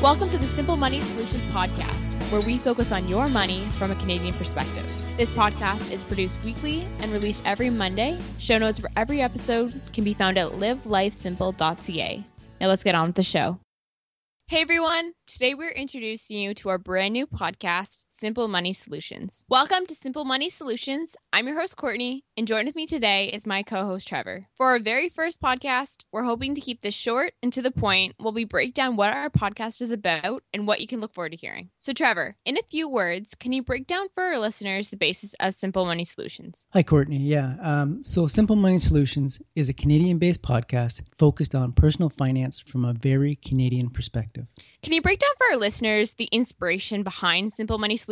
Welcome to the Simple Money Solutions podcast, where we focus on your money from a Canadian perspective. This podcast is produced weekly and released every Monday. Show notes for every episode can be found at livelifesimple.ca. Now let's get on with the show. Hey everyone, today we're introducing you to our brand new podcast, Simple Money Solutions. Welcome to Simple Money Solutions. I'm your host, Courtney, and joined with me today is my co host, Trevor. For our very first podcast, we're hoping to keep this short and to the point while we break down what our podcast is about and what you can look forward to hearing. So, Trevor, in a few words, can you break down for our listeners the basis of Simple Money Solutions? Hi, Courtney. Yeah. Um, so, Simple Money Solutions is a Canadian based podcast focused on personal finance from a very Canadian perspective. Can you break down for our listeners the inspiration behind Simple Money Solutions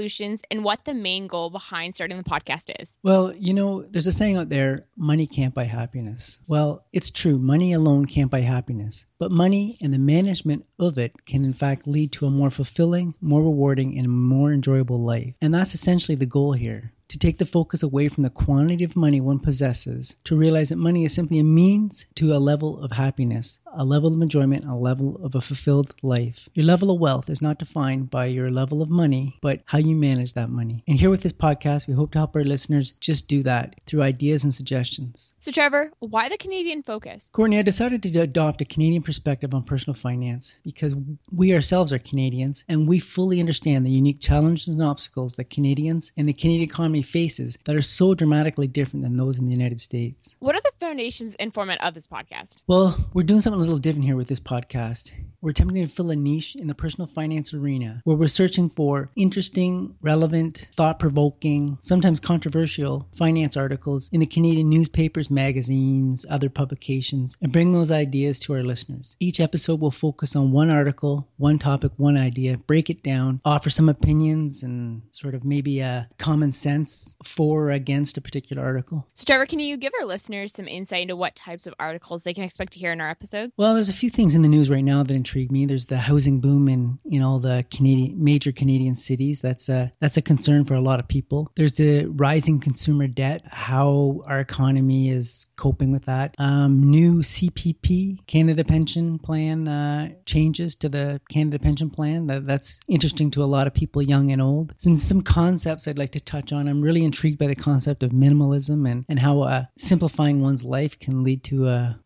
and what the main goal behind starting the podcast is? Well, you know, there's a saying out there money can't buy happiness. Well, it's true, money alone can't buy happiness. But money and the management of it can, in fact, lead to a more fulfilling, more rewarding, and more enjoyable life. And that's essentially the goal here to take the focus away from the quantity of money one possesses, to realize that money is simply a means to a level of happiness, a level of enjoyment, a level of a fulfilled life. Your level of wealth is not defined by your level of money, but how you manage that money. And here with this podcast, we hope to help our listeners just do that through ideas and suggestions. So, Trevor, why the Canadian focus? Courtney, I decided to adopt a Canadian perspective on personal finance because we ourselves are Canadians and we fully understand the unique challenges and obstacles that Canadians and the Canadian economy faces that are so dramatically different than those in the United States. What are the foundations and format of this podcast? Well, we're doing something little different here with this podcast. We're attempting to fill a niche in the personal finance arena where we're searching for interesting, relevant, thought provoking, sometimes controversial finance articles in the Canadian newspapers, magazines, other publications, and bring those ideas to our listeners. Each episode will focus on one article, one topic, one idea, break it down, offer some opinions and sort of maybe a common sense for or against a particular article. So, Trevor, can you give our listeners some insight into what types of articles they can expect to hear in our episode? Well, there's a few things in the news right now that intrigue me. There's the housing boom in in all the Canadian major Canadian cities. That's a that's a concern for a lot of people. There's the rising consumer debt, how our economy is coping with that. Um, new CPP Canada Pension Plan uh, changes to the Canada Pension Plan. That, that's interesting to a lot of people, young and old. Some some concepts I'd like to touch on. I'm really intrigued by the concept of minimalism and and how uh, simplifying one's life can lead to a,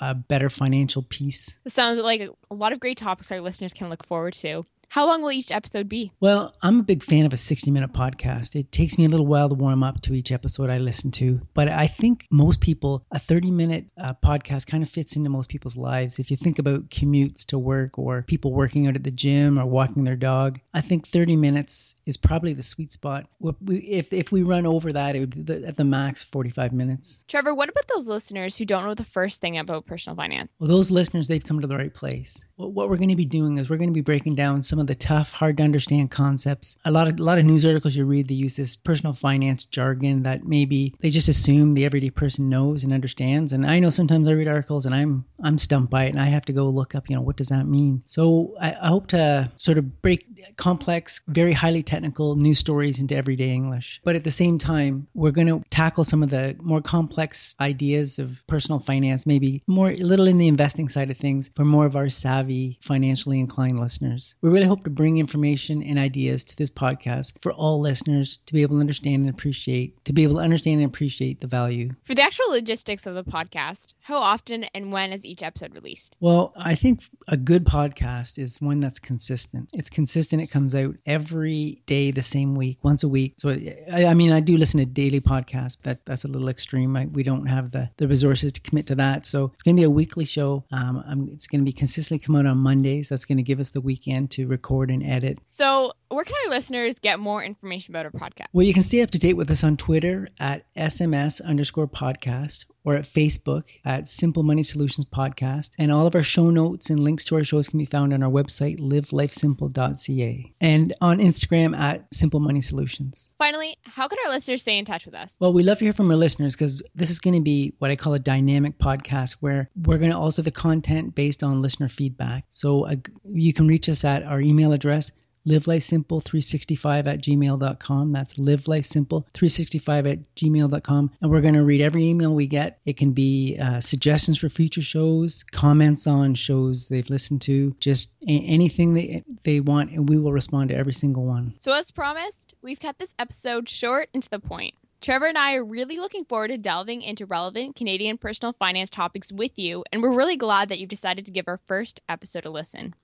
a better financial peace. Sounds like a lot of great topics our listeners can look forward to. How long will each episode be? Well, I'm a big fan of a 60 minute podcast. It takes me a little while to warm up to each episode I listen to, but I think most people, a 30 minute uh, podcast kind of fits into most people's lives. If you think about commutes to work or people working out at the gym or walking their dog, I think 30 minutes is probably the sweet spot. If, if we run over that, it would be at the max 45 minutes. Trevor, what about those listeners who don't know the first thing about personal finance? Well, those listeners, they've come to the right place. What we're going to be doing is we're going to be breaking down some of the tough, hard to understand concepts. A lot of a lot of news articles you read, they use this personal finance jargon that maybe they just assume the everyday person knows and understands. And I know sometimes I read articles and I'm I'm stumped by it, and I have to go look up, you know, what does that mean? So I, I hope to sort of break complex, very highly technical news stories into everyday English. But at the same time, we're going to tackle some of the more complex ideas of personal finance, maybe more a little in the investing side of things for more of our savvy, financially inclined listeners. We really hope to bring information and ideas to this podcast for all listeners to be able to understand and appreciate, to be able to understand and appreciate the value. For the actual logistics of the podcast, how often and when is each episode released? Well, I think a good podcast is one that's consistent. It's consistent. It comes out every day the same week, once a week. So, I, I mean, I do listen to daily podcasts. That that's a little extreme. I, we don't have the, the resources to commit to that. So it's going to be a weekly show. Um, I'm, it's going to be consistently come out on Mondays. That's going to give us the weekend to record and edit. So, where can our listeners get more information about our podcast? Well, you can stay up to date with us on Twitter at SMS underscore podcast or at Facebook at Simple Money Solutions Podcast. And all of our show notes and links to our shows can be found on our website, livelifesimple.ca, and on Instagram at Simple Money Solutions. Finally, how can our listeners stay in touch with us? Well, we love to hear from our listeners because this is going to be what I call a dynamic podcast where we're going to alter the content based on listener feedback. So uh, you can reach us at our email address livelifesimple365 at gmail.com. That's livelifesimple365 at gmail.com. And we're going to read every email we get. It can be uh, suggestions for future shows, comments on shows they've listened to, just anything they, they want, and we will respond to every single one. So, as promised, we've cut this episode short and to the point. Trevor and I are really looking forward to delving into relevant Canadian personal finance topics with you, and we're really glad that you've decided to give our first episode a listen.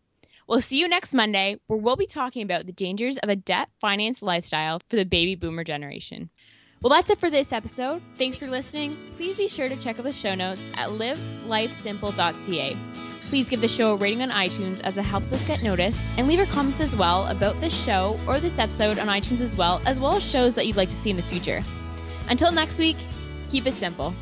We'll see you next Monday, where we'll be talking about the dangers of a debt finance lifestyle for the baby boomer generation. Well, that's it for this episode. Thanks for listening. Please be sure to check out the show notes at livelifesimple.ca. Please give the show a rating on iTunes as it helps us get noticed, and leave your comments as well about this show or this episode on iTunes as well, as well as shows that you'd like to see in the future. Until next week, keep it simple.